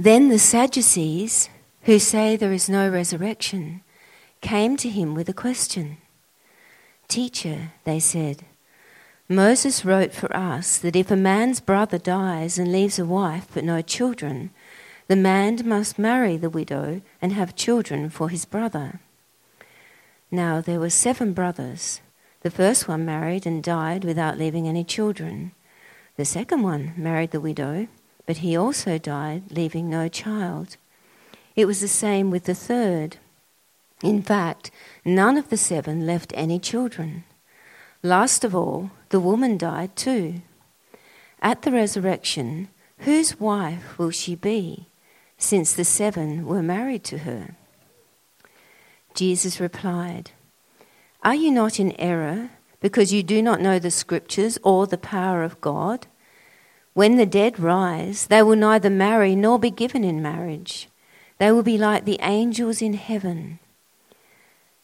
Then the Sadducees, who say there is no resurrection, came to him with a question. Teacher, they said, Moses wrote for us that if a man's brother dies and leaves a wife but no children, the man must marry the widow and have children for his brother. Now there were seven brothers. The first one married and died without leaving any children. The second one married the widow but he also died, leaving no child. It was the same with the third. In fact, none of the seven left any children. Last of all, the woman died too. At the resurrection, whose wife will she be, since the seven were married to her? Jesus replied, Are you not in error because you do not know the scriptures or the power of God? When the dead rise, they will neither marry nor be given in marriage. They will be like the angels in heaven.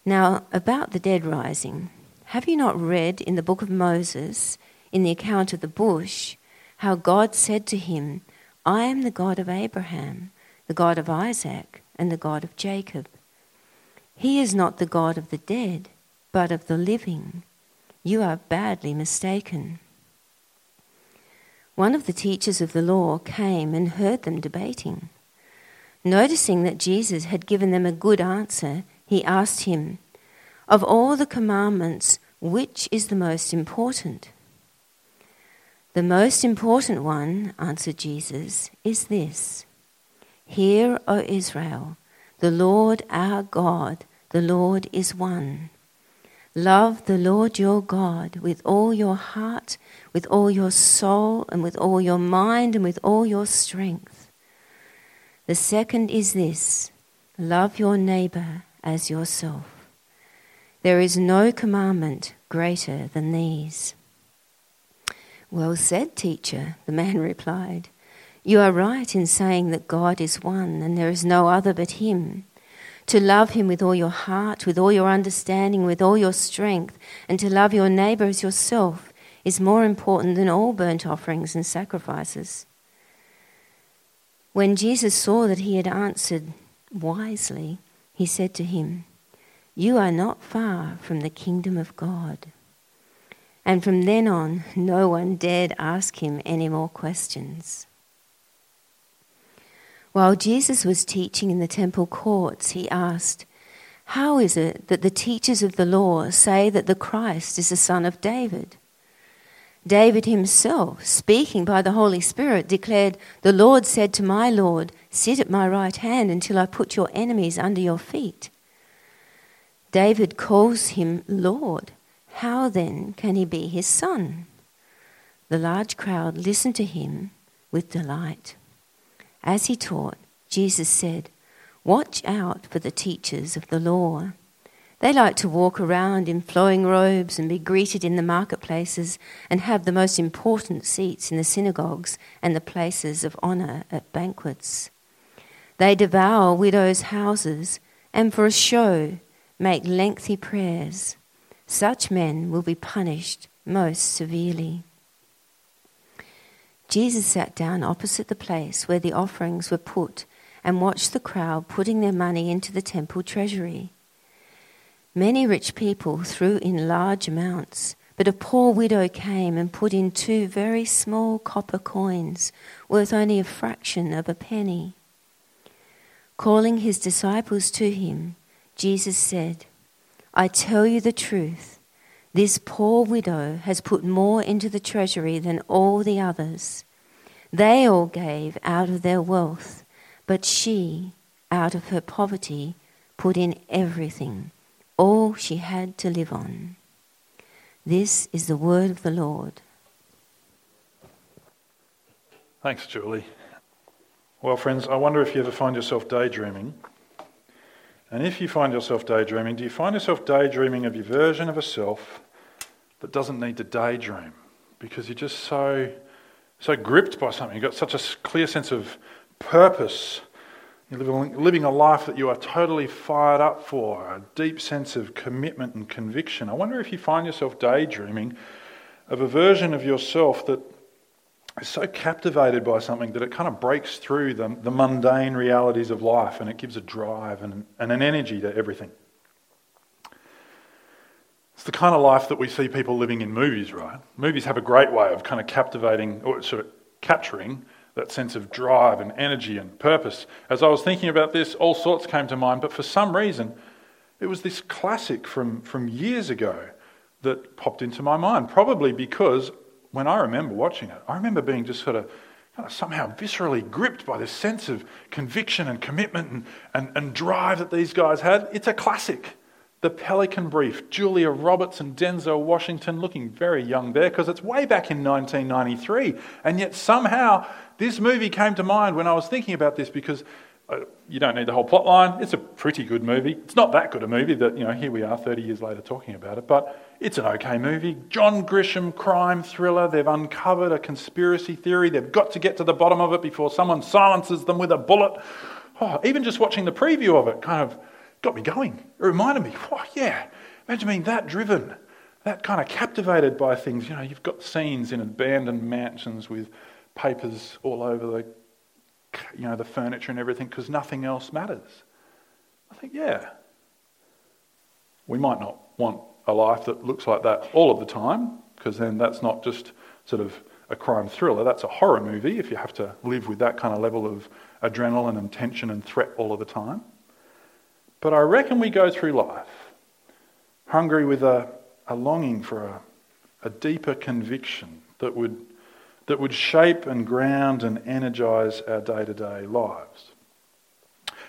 Now, about the dead rising, have you not read in the book of Moses, in the account of the bush, how God said to him, I am the God of Abraham, the God of Isaac, and the God of Jacob? He is not the God of the dead, but of the living. You are badly mistaken. One of the teachers of the law came and heard them debating. Noticing that Jesus had given them a good answer, he asked him, Of all the commandments, which is the most important? The most important one, answered Jesus, is this Hear, O Israel, the Lord our God, the Lord is one. Love the Lord your God with all your heart, with all your soul, and with all your mind, and with all your strength. The second is this love your neighbor as yourself. There is no commandment greater than these. Well said, teacher, the man replied. You are right in saying that God is one and there is no other but Him to love him with all your heart, with all your understanding, with all your strength, and to love your neighbor as yourself is more important than all burnt offerings and sacrifices. When Jesus saw that he had answered wisely, he said to him, You are not far from the kingdom of God. And from then on, no one dared ask him any more questions. While Jesus was teaching in the temple courts, he asked, How is it that the teachers of the law say that the Christ is the son of David? David himself, speaking by the Holy Spirit, declared, The Lord said to my Lord, Sit at my right hand until I put your enemies under your feet. David calls him Lord. How then can he be his son? The large crowd listened to him with delight. As he taught, Jesus said, Watch out for the teachers of the law. They like to walk around in flowing robes and be greeted in the marketplaces and have the most important seats in the synagogues and the places of honour at banquets. They devour widows' houses and for a show make lengthy prayers. Such men will be punished most severely. Jesus sat down opposite the place where the offerings were put and watched the crowd putting their money into the temple treasury. Many rich people threw in large amounts, but a poor widow came and put in two very small copper coins worth only a fraction of a penny. Calling his disciples to him, Jesus said, I tell you the truth. This poor widow has put more into the treasury than all the others. They all gave out of their wealth, but she, out of her poverty, put in everything, all she had to live on. This is the word of the Lord. Thanks, Julie. Well, friends, I wonder if you ever find yourself daydreaming. And if you find yourself daydreaming, do you find yourself daydreaming of your version of a self that doesn't need to daydream because you're just so, so gripped by something. You've got such a clear sense of purpose. You're living, living a life that you are totally fired up for, a deep sense of commitment and conviction. I wonder if you find yourself daydreaming of a version of yourself that so captivated by something that it kind of breaks through the, the mundane realities of life and it gives a drive and, and an energy to everything. It's the kind of life that we see people living in movies, right? Movies have a great way of kind of captivating or sort of capturing that sense of drive and energy and purpose. As I was thinking about this, all sorts came to mind, but for some reason, it was this classic from, from years ago that popped into my mind. Probably because when I remember watching it, I remember being just sort of somehow viscerally gripped by this sense of conviction and commitment and, and, and drive that these guys had. It's a classic. The Pelican Brief, Julia Roberts and Denzel Washington looking very young there because it's way back in 1993. And yet somehow this movie came to mind when I was thinking about this because uh, you don't need the whole plot line. It's a pretty good movie. It's not that good a movie that, you know, here we are 30 years later talking about it, but it's an okay movie. John Grisham crime thriller. They've uncovered a conspiracy theory. They've got to get to the bottom of it before someone silences them with a bullet. Oh, even just watching the preview of it kind of got me going. It reminded me, oh, yeah, imagine being that driven, that kind of captivated by things. You know, you've got scenes in abandoned mansions with papers all over the, you know, the furniture and everything because nothing else matters. I think, yeah, we might not want a life that looks like that all of the time because then that's not just sort of a crime thriller, that's a horror movie if you have to live with that kind of level of adrenaline and tension and threat all of the time. But I reckon we go through life hungry with a, a longing for a, a deeper conviction that would, that would shape and ground and energize our day to day lives.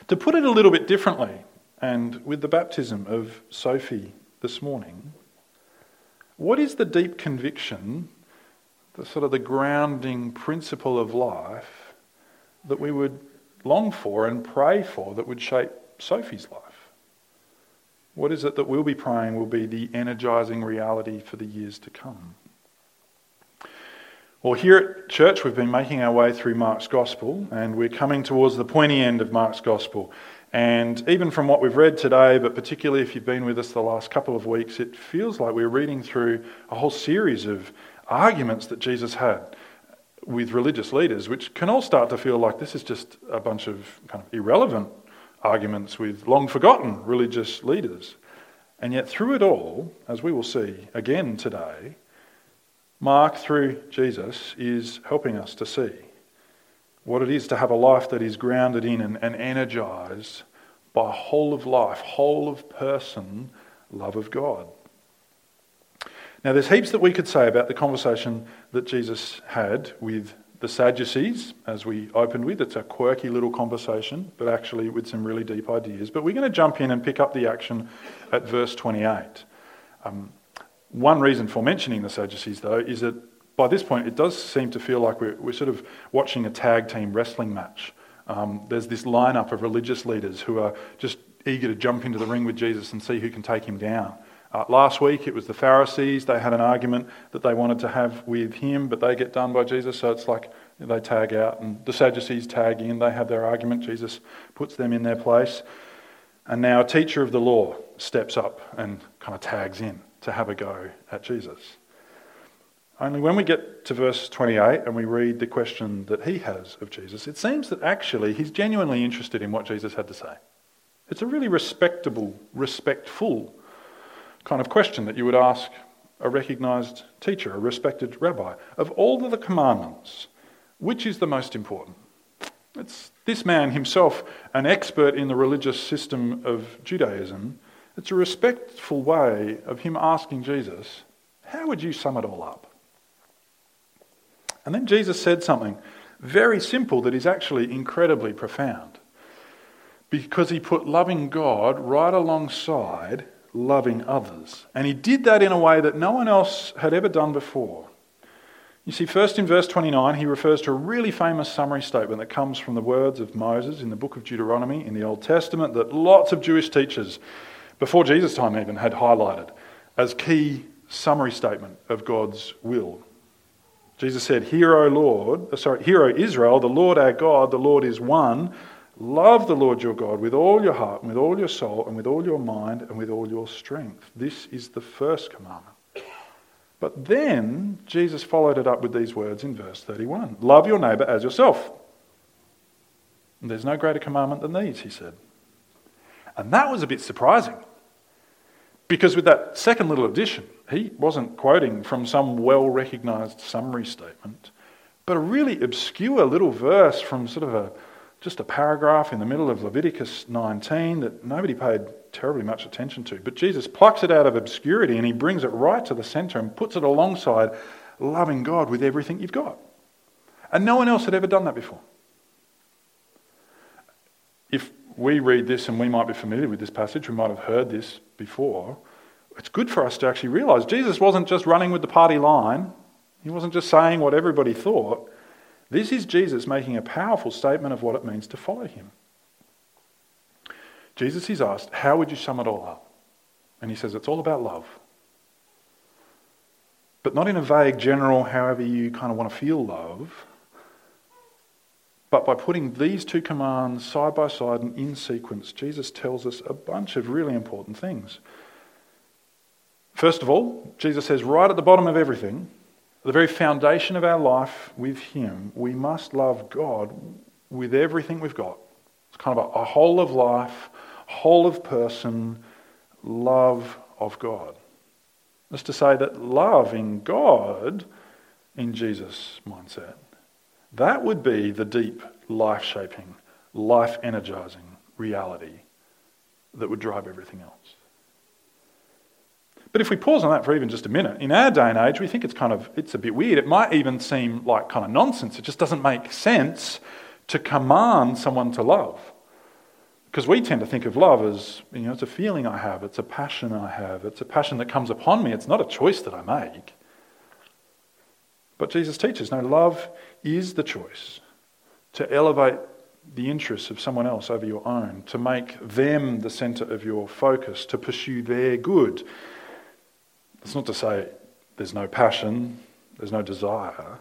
To put it a little bit differently, and with the baptism of Sophie this morning, what is the deep conviction, the sort of the grounding principle of life that we would long for and pray for that would shape Sophie's life? What is it that we'll be praying will be the energizing reality for the years to come? Well, here at church, we've been making our way through Mark's Gospel, and we're coming towards the pointy end of Mark's Gospel. And even from what we've read today, but particularly if you've been with us the last couple of weeks, it feels like we're reading through a whole series of arguments that Jesus had with religious leaders, which can all start to feel like this is just a bunch of kind of irrelevant arguments with long forgotten religious leaders. And yet, through it all, as we will see again today, Mark, through Jesus, is helping us to see what it is to have a life that is grounded in and, and energized by whole of life, whole of person love of God. Now, there's heaps that we could say about the conversation that Jesus had with the Sadducees, as we opened with. It's a quirky little conversation, but actually with some really deep ideas. But we're going to jump in and pick up the action at verse 28. Um, one reason for mentioning the Sadducees, though, is that by this point it does seem to feel like we're, we're sort of watching a tag team wrestling match. Um, there's this lineup of religious leaders who are just eager to jump into the ring with Jesus and see who can take him down. Uh, last week it was the Pharisees. They had an argument that they wanted to have with him, but they get done by Jesus. So it's like they tag out, and the Sadducees tag in. They have their argument. Jesus puts them in their place. And now a teacher of the law steps up and kind of tags in to have a go at Jesus. Only when we get to verse 28 and we read the question that he has of Jesus, it seems that actually he's genuinely interested in what Jesus had to say. It's a really respectable, respectful kind of question that you would ask a recognized teacher, a respected rabbi. Of all of the commandments, which is the most important? It's this man himself, an expert in the religious system of Judaism. It's a respectful way of him asking Jesus, How would you sum it all up? And then Jesus said something very simple that is actually incredibly profound. Because he put loving God right alongside loving others. And he did that in a way that no one else had ever done before. You see, first in verse 29, he refers to a really famous summary statement that comes from the words of Moses in the book of Deuteronomy in the Old Testament that lots of Jewish teachers, before Jesus' time even, had highlighted as key summary statement of God's will. Jesus said, Hear, O Lord, uh, sorry, Hear, O Israel, the Lord our God, the Lord is one. Love the Lord your God with all your heart, and with all your soul, and with all your mind, and with all your strength. This is the first commandment. But then Jesus followed it up with these words in verse 31 Love your neighbour as yourself. And there's no greater commandment than these, he said. And that was a bit surprising. Because with that second little addition, he wasn't quoting from some well recognized summary statement, but a really obscure little verse from sort of a just a paragraph in the middle of Leviticus 19 that nobody paid terribly much attention to. But Jesus plucks it out of obscurity and he brings it right to the center and puts it alongside loving God with everything you've got. And no one else had ever done that before. If we read this and we might be familiar with this passage, we might have heard this before, it's good for us to actually realize Jesus wasn't just running with the party line, he wasn't just saying what everybody thought. This is Jesus making a powerful statement of what it means to follow him. Jesus is asked, How would you sum it all up? And he says, It's all about love. But not in a vague, general, however you kind of want to feel love, but by putting these two commands side by side and in sequence, Jesus tells us a bunch of really important things. First of all, Jesus says right at the bottom of everything, the very foundation of our life with Him, we must love God with everything we've got. It's kind of a, whole of life, whole of person, love of God. That's to say that loving God in Jesus' mindset, that would be the deep, life shaping, life energizing reality that would drive everything else. But if we pause on that for even just a minute, in our day and age, we think it's kind of it's a bit weird. It might even seem like kind of nonsense. It just doesn't make sense to command someone to love. Because we tend to think of love as, you know, it's a feeling I have, it's a passion I have, it's a passion that comes upon me, it's not a choice that I make. But Jesus teaches no, love is the choice to elevate the interests of someone else over your own, to make them the centre of your focus, to pursue their good. It's not to say there's no passion, there's no desire,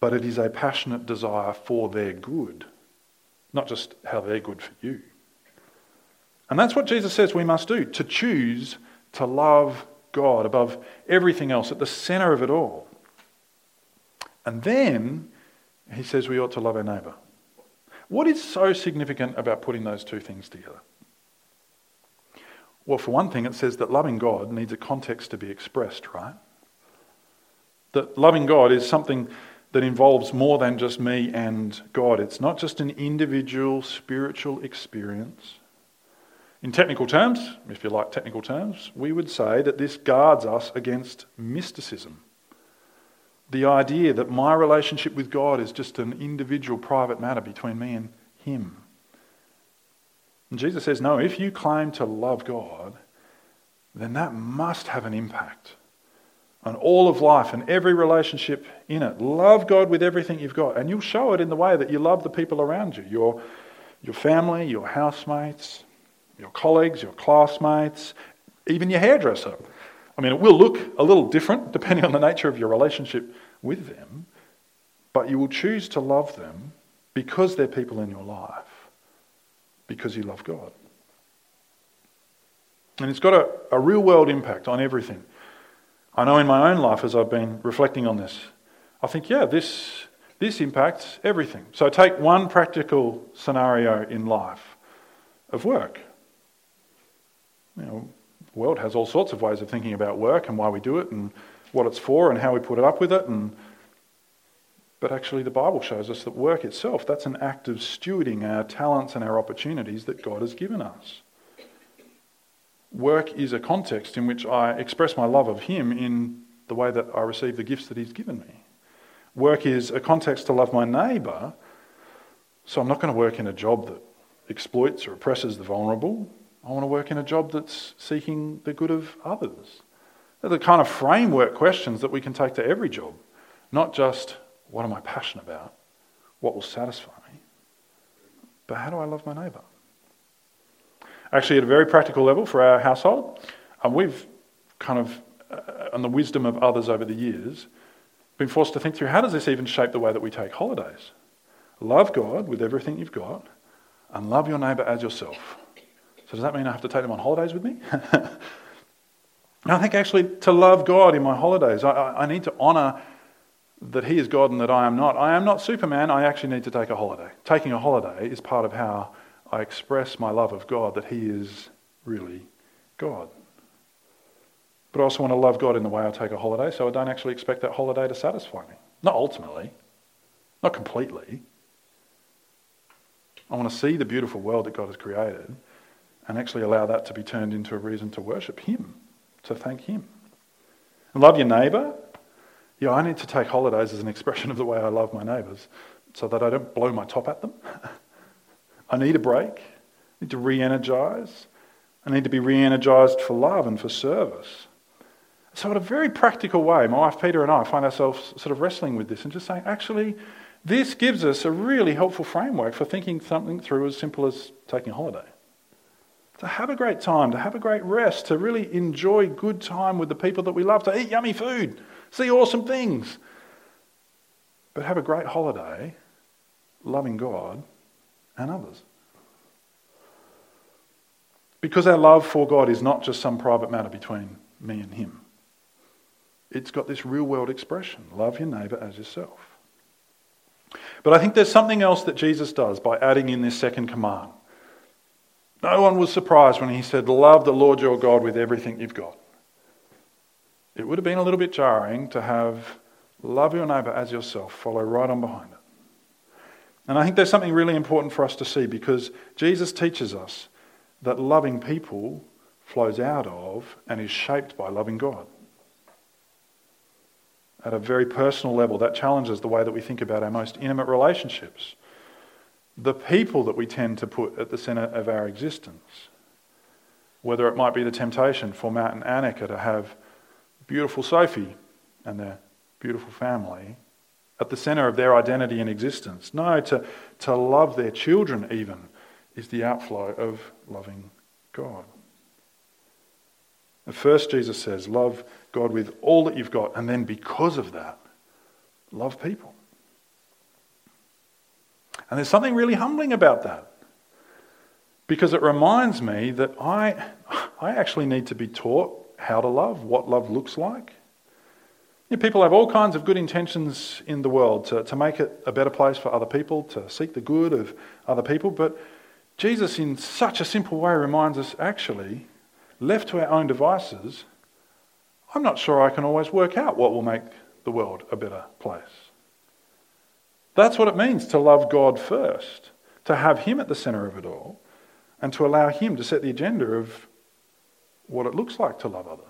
but it is a passionate desire for their good, not just how they're good for you. And that's what Jesus says we must do to choose to love God above everything else, at the center of it all. And then he says we ought to love our neighbour. What is so significant about putting those two things together? Well, for one thing, it says that loving God needs a context to be expressed, right? That loving God is something that involves more than just me and God. It's not just an individual spiritual experience. In technical terms, if you like technical terms, we would say that this guards us against mysticism. The idea that my relationship with God is just an individual private matter between me and Him. And Jesus says, no, if you claim to love God, then that must have an impact on all of life and every relationship in it. Love God with everything you've got, and you'll show it in the way that you love the people around you your, your family, your housemates, your colleagues, your classmates, even your hairdresser. I mean, it will look a little different depending on the nature of your relationship with them, but you will choose to love them because they're people in your life because you love God. And it's got a, a real world impact on everything. I know in my own life as I've been reflecting on this, I think, yeah, this, this impacts everything. So take one practical scenario in life of work. You know, world has all sorts of ways of thinking about work and why we do it and what it's for and how we put it up with it and but actually, the Bible shows us that work itself, that's an act of stewarding our talents and our opportunities that God has given us. Work is a context in which I express my love of Him in the way that I receive the gifts that He's given me. Work is a context to love my neighbour, so I'm not going to work in a job that exploits or oppresses the vulnerable. I want to work in a job that's seeking the good of others. They're the kind of framework questions that we can take to every job, not just what am I passionate about? What will satisfy me? But how do I love my neighbour? Actually, at a very practical level for our household, um, we've kind of, uh, on the wisdom of others over the years, been forced to think through how does this even shape the way that we take holidays? Love God with everything you've got and love your neighbour as yourself. So, does that mean I have to take them on holidays with me? I think actually to love God in my holidays, I, I, I need to honour that He is God and that I am not. I am not Superman, I actually need to take a holiday. Taking a holiday is part of how I express my love of God, that He is really God. But I also want to love God in the way I take a holiday, so I don't actually expect that holiday to satisfy me. Not ultimately, not completely. I want to see the beautiful world that God has created and actually allow that to be turned into a reason to worship Him, to thank Him. And love your neighbour. Yeah, I need to take holidays as an expression of the way I love my neighbours so that I don't blow my top at them. I need a break. I need to re energize. I need to be re energized for love and for service. So, in a very practical way, my wife Peter and I find ourselves sort of wrestling with this and just saying, actually, this gives us a really helpful framework for thinking something through as simple as taking a holiday. To have a great time, to have a great rest, to really enjoy good time with the people that we love, to eat yummy food, see awesome things. But have a great holiday, loving God and others. Because our love for God is not just some private matter between me and Him, it's got this real world expression love your neighbour as yourself. But I think there's something else that Jesus does by adding in this second command. No one was surprised when he said, Love the Lord your God with everything you've got. It would have been a little bit jarring to have love your neighbour as yourself follow right on behind it. And I think there's something really important for us to see because Jesus teaches us that loving people flows out of and is shaped by loving God. At a very personal level, that challenges the way that we think about our most intimate relationships. The people that we tend to put at the centre of our existence. Whether it might be the temptation for Matt and Annika to have beautiful Sophie and their beautiful family, at the center of their identity and existence. No, to, to love their children, even, is the outflow of loving God. At first, Jesus says, Love God with all that you've got, and then because of that, love people. And there's something really humbling about that. Because it reminds me that I, I actually need to be taught how to love, what love looks like. You know, people have all kinds of good intentions in the world to, to make it a better place for other people, to seek the good of other people, but Jesus, in such a simple way, reminds us actually, left to our own devices, I'm not sure I can always work out what will make the world a better place. That's what it means to love God first, to have Him at the centre of it all, and to allow Him to set the agenda of what it looks like to love others.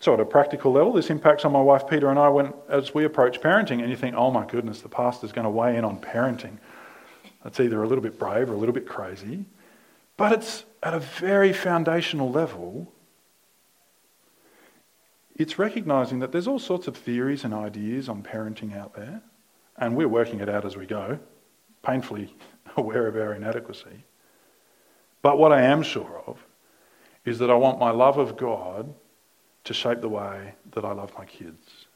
So, at a practical level, this impacts on my wife Peter and I when, as we approach parenting. And you think, oh my goodness, the pastor's going to weigh in on parenting. That's either a little bit brave or a little bit crazy. But it's at a very foundational level, it's recognizing that there's all sorts of theories and ideas on parenting out there. And we're working it out as we go, painfully aware of our inadequacy. But what I am sure of is that I want my love of God to shape the way that I love my kids.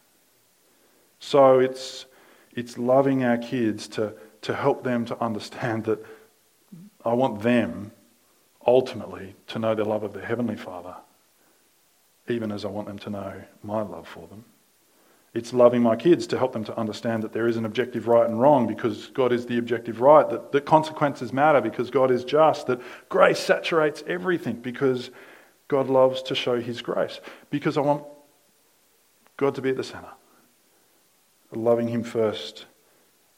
So it's, it's loving our kids to, to help them to understand that I want them ultimately to know the love of their Heavenly Father, even as I want them to know my love for them. It's loving my kids to help them to understand that there is an objective right and wrong because God is the objective right, that, that consequences matter because God is just, that grace saturates everything because God loves to show his grace because I want God to be at the center, loving him first,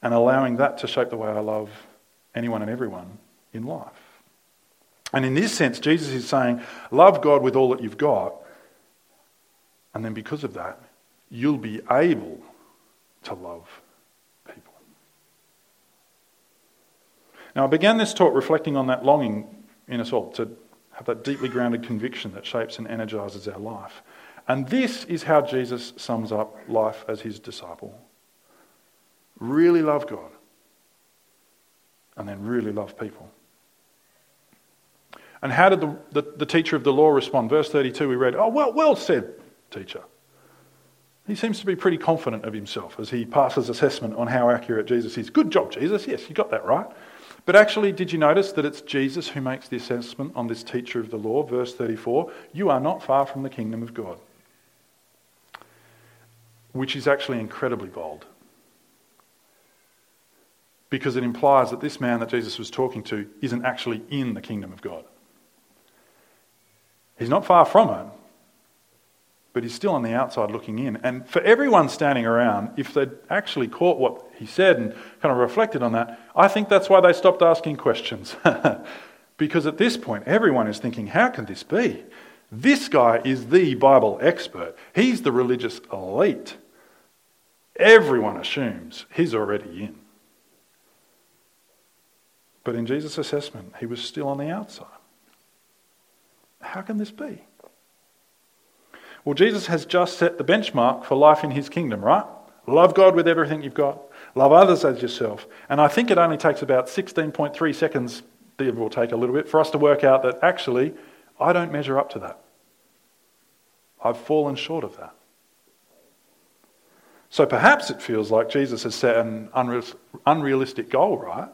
and allowing that to shape the way I love anyone and everyone in life. And in this sense, Jesus is saying, Love God with all that you've got, and then because of that, you'll be able to love people. Now, I began this talk reflecting on that longing in us all to have that deeply grounded conviction that shapes and energizes our life. And this is how Jesus sums up life as his disciple really love God, and then really love people. And how did the, the, the, teacher of the law respond? Verse 32, we read, Oh, well, well said, teacher. He seems to be pretty confident of himself as he passes assessment on how accurate Jesus is. Good job, Jesus. Yes, you got that right. But actually, did you notice that it's Jesus who makes the assessment on this teacher of the law? Verse 34 You are not far from the kingdom of God. Which is actually incredibly bold. Because it implies that this man that Jesus was talking to isn't actually in the kingdom of God. He's not far from it, but he's still on the outside looking in. And for everyone standing around, if they'd actually caught what he said and kind of reflected on that, I think that's why they stopped asking questions. because at this point, everyone is thinking, how can this be? This guy is the Bible expert, he's the religious elite. Everyone assumes he's already in. But in Jesus' assessment, he was still on the outside. How can this be? Well, Jesus has just set the benchmark for life in his kingdom, right? Love God with everything you've got, love others as yourself. And I think it only takes about 16.3 seconds, it will take a little bit, for us to work out that actually, I don't measure up to that. I've fallen short of that. So perhaps it feels like Jesus has set an unrealistic goal, right?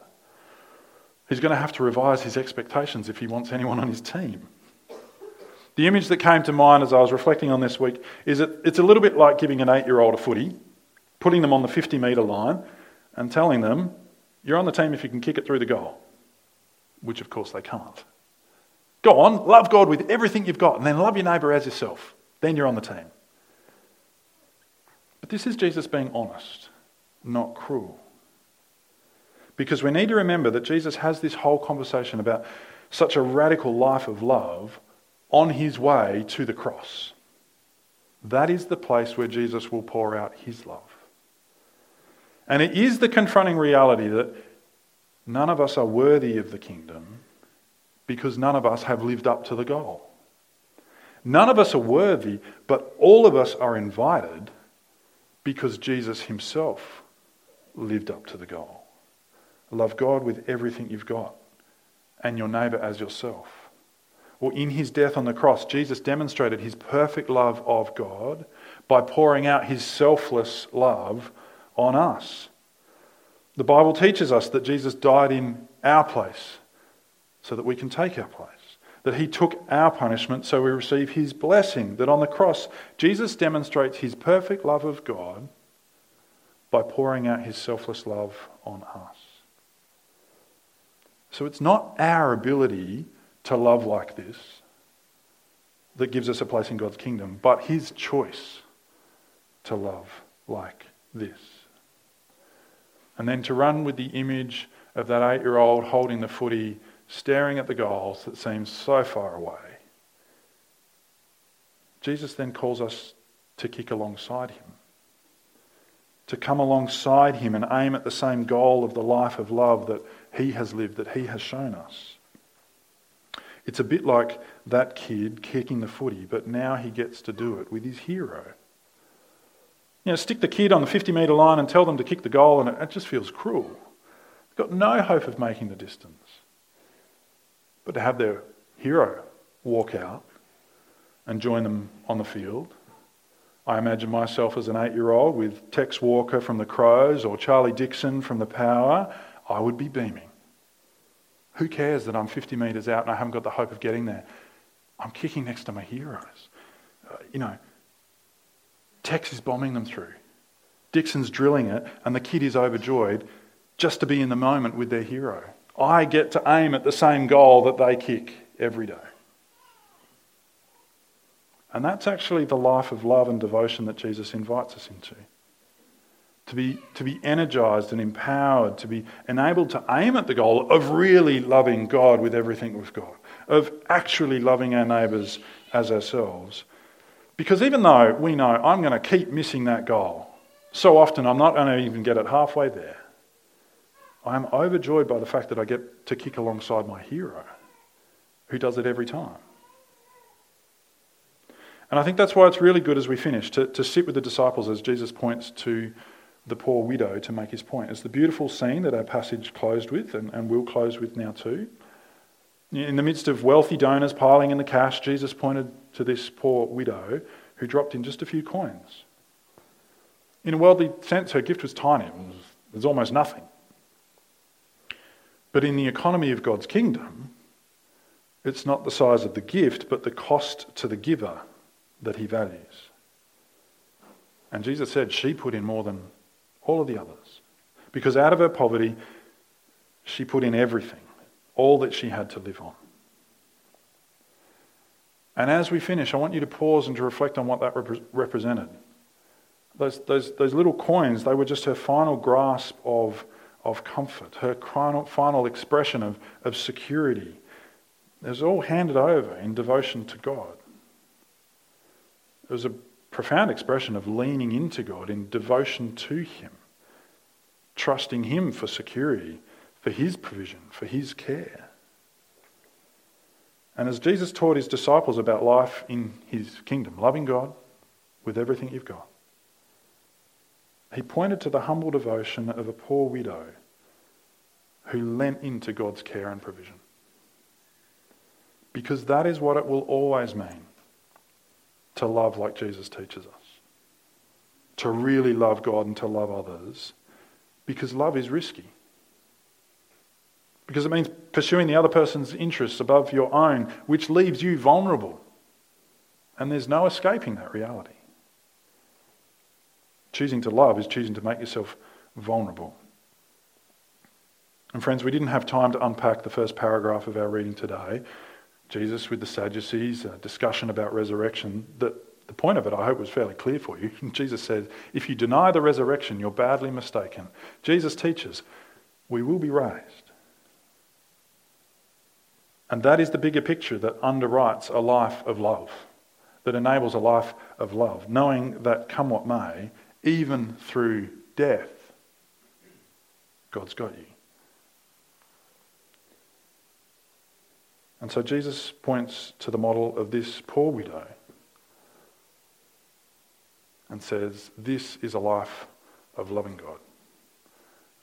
He's going to have to revise his expectations if he wants anyone on his team. The image that came to mind as I was reflecting on this week is that it's a little bit like giving an eight year old a footy, putting them on the 50 metre line, and telling them, You're on the team if you can kick it through the goal. Which, of course, they can't. Go on, love God with everything you've got, and then love your neighbour as yourself. Then you're on the team. But this is Jesus being honest, not cruel. Because we need to remember that Jesus has this whole conversation about such a radical life of love on his way to the cross. That is the place where Jesus will pour out his love. And it is the confronting reality that none of us are worthy of the kingdom because none of us have lived up to the goal. None of us are worthy, but all of us are invited because Jesus himself lived up to the goal. Love God with everything you've got and your neighbour as yourself or in his death on the cross, Jesus demonstrated his perfect love of God by pouring out his selfless love on us. The Bible teaches us that Jesus died in our place so that we can take our place. That he took our punishment so we receive his blessing. That on the cross, Jesus demonstrates his perfect love of God by pouring out his selfless love on us. So it's not our ability to love like this that gives us a place in God's kingdom, but his choice to love like this. And then to run with the image of that eight year old holding the footy, staring at the goals that seem so far away. Jesus then calls us to kick alongside him, to come alongside him and aim at the same goal of the life of love that he has lived, that he has shown us. It's a bit like that kid kicking the footy, but now he gets to do it with his hero. You know, stick the kid on the 50 metre line and tell them to kick the goal, and it, it just feels cruel. They've got no hope of making the distance. But to have their hero walk out and join them on the field, I imagine myself as an eight year old with Tex Walker from the Crows or Charlie Dixon from the Power, I would be beaming. Who cares that I'm 50 metres out and I haven't got the hope of getting there? I'm kicking next to my heroes. Uh, you know, Tex is bombing them through. Dixon's drilling it, and the kid is overjoyed just to be in the moment with their hero. I get to aim at the same goal that they kick every day. And that's actually the life of love and devotion that Jesus invites us into to be, to be energized and empowered, to be enabled to aim at the goal of really loving God with everything we've got, of actually loving our neighbours as ourselves. Because even though we know I'm going to keep missing that goal, so often I'm not going to even get it halfway there. I am overjoyed by the fact that I get to kick alongside my hero, who does it every time. And I think that's why it's really good as we finish to, to sit with the disciples as Jesus points to the poor widow to make his point. It's the beautiful scene that our passage closed with and, and will close with now too. In the midst of wealthy donors piling in the cash, Jesus pointed to this poor widow who dropped in just a few coins. In a worldly sense, her gift was tiny, it was, it was almost nothing. But in the economy of God's kingdom, it's not the size of the gift, but the cost to the giver that he values. And Jesus said she put in more than all of the others. Because out of her poverty, she put in everything, all that she had to live on. And as we finish, I want you to pause and to reflect on what that rep- represented. Those, those, those little coins, they were just her final grasp of, of comfort, her final, final expression of, of security. It was all handed over in devotion to God. It was a profound expression of leaning into God in devotion to Him, trusting Him for security, for His provision, for His care. And as Jesus taught His disciples about life in His kingdom, loving God with everything you've got, he pointed to the humble devotion of a poor widow who lent into God's care and provision. Because that is what it will always mean to love like Jesus teaches us. To really love God and to love others. Because love is risky. Because it means pursuing the other person's interests above your own, which leaves you vulnerable. And there's no escaping that reality. Choosing to love is choosing to make yourself vulnerable. And friends, we didn't have time to unpack the first paragraph of our reading today. Jesus with the Sadducees, a discussion about resurrection. That the point of it, I hope, was fairly clear for you. Jesus said, if you deny the resurrection, you're badly mistaken. Jesus teaches, we will be raised. And that is the bigger picture that underwrites a life of love, that enables a life of love, knowing that come what may, even through death, God's got you. And so Jesus points to the model of this poor widow and says, This is a life of loving God,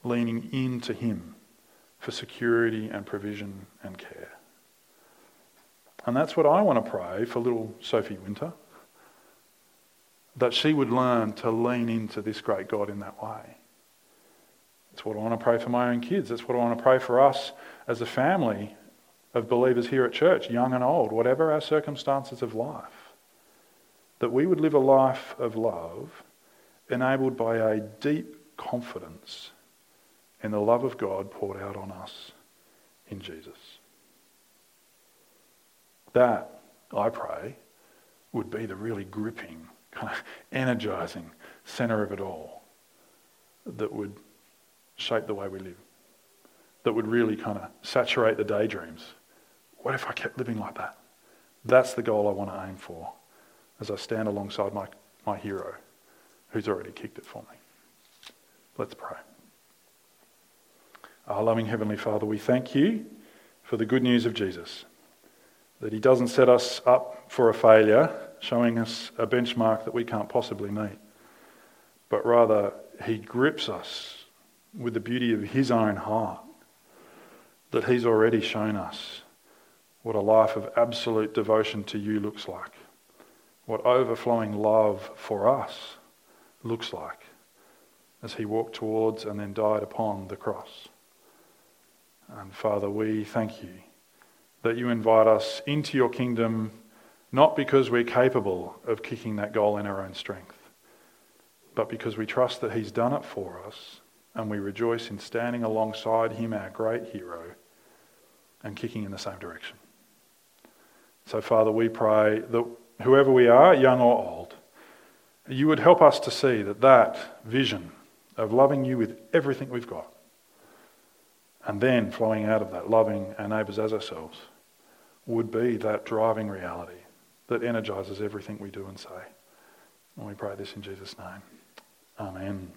leaning into Him for security and provision and care. And that's what I want to pray for little Sophie Winter that she would learn to lean into this great God in that way. That's what I want to pray for my own kids. That's what I want to pray for us as a family of believers here at church, young and old, whatever our circumstances of life. That we would live a life of love enabled by a deep confidence in the love of God poured out on us in Jesus. That, I pray, would be the really gripping kind of energizing center of it all that would shape the way we live, that would really kind of saturate the daydreams. What if I kept living like that? That's the goal I want to aim for as I stand alongside my, my hero who's already kicked it for me. Let's pray. Our loving Heavenly Father, we thank you for the good news of Jesus, that he doesn't set us up for a failure showing us a benchmark that we can't possibly meet, but rather he grips us with the beauty of his own heart, that he's already shown us what a life of absolute devotion to you looks like, what overflowing love for us looks like as he walked towards and then died upon the cross. And Father, we thank you that you invite us into your kingdom not because we're capable of kicking that goal in our own strength, but because we trust that He's done it for us and we rejoice in standing alongside Him, our great hero, and kicking in the same direction. So, Father, we pray that whoever we are, young or old, you would help us to see that that vision of loving you with everything we've got, and then flowing out of that, loving our neighbours as ourselves, would be that driving reality that energizes everything we do and say. And we pray this in Jesus' name. Amen.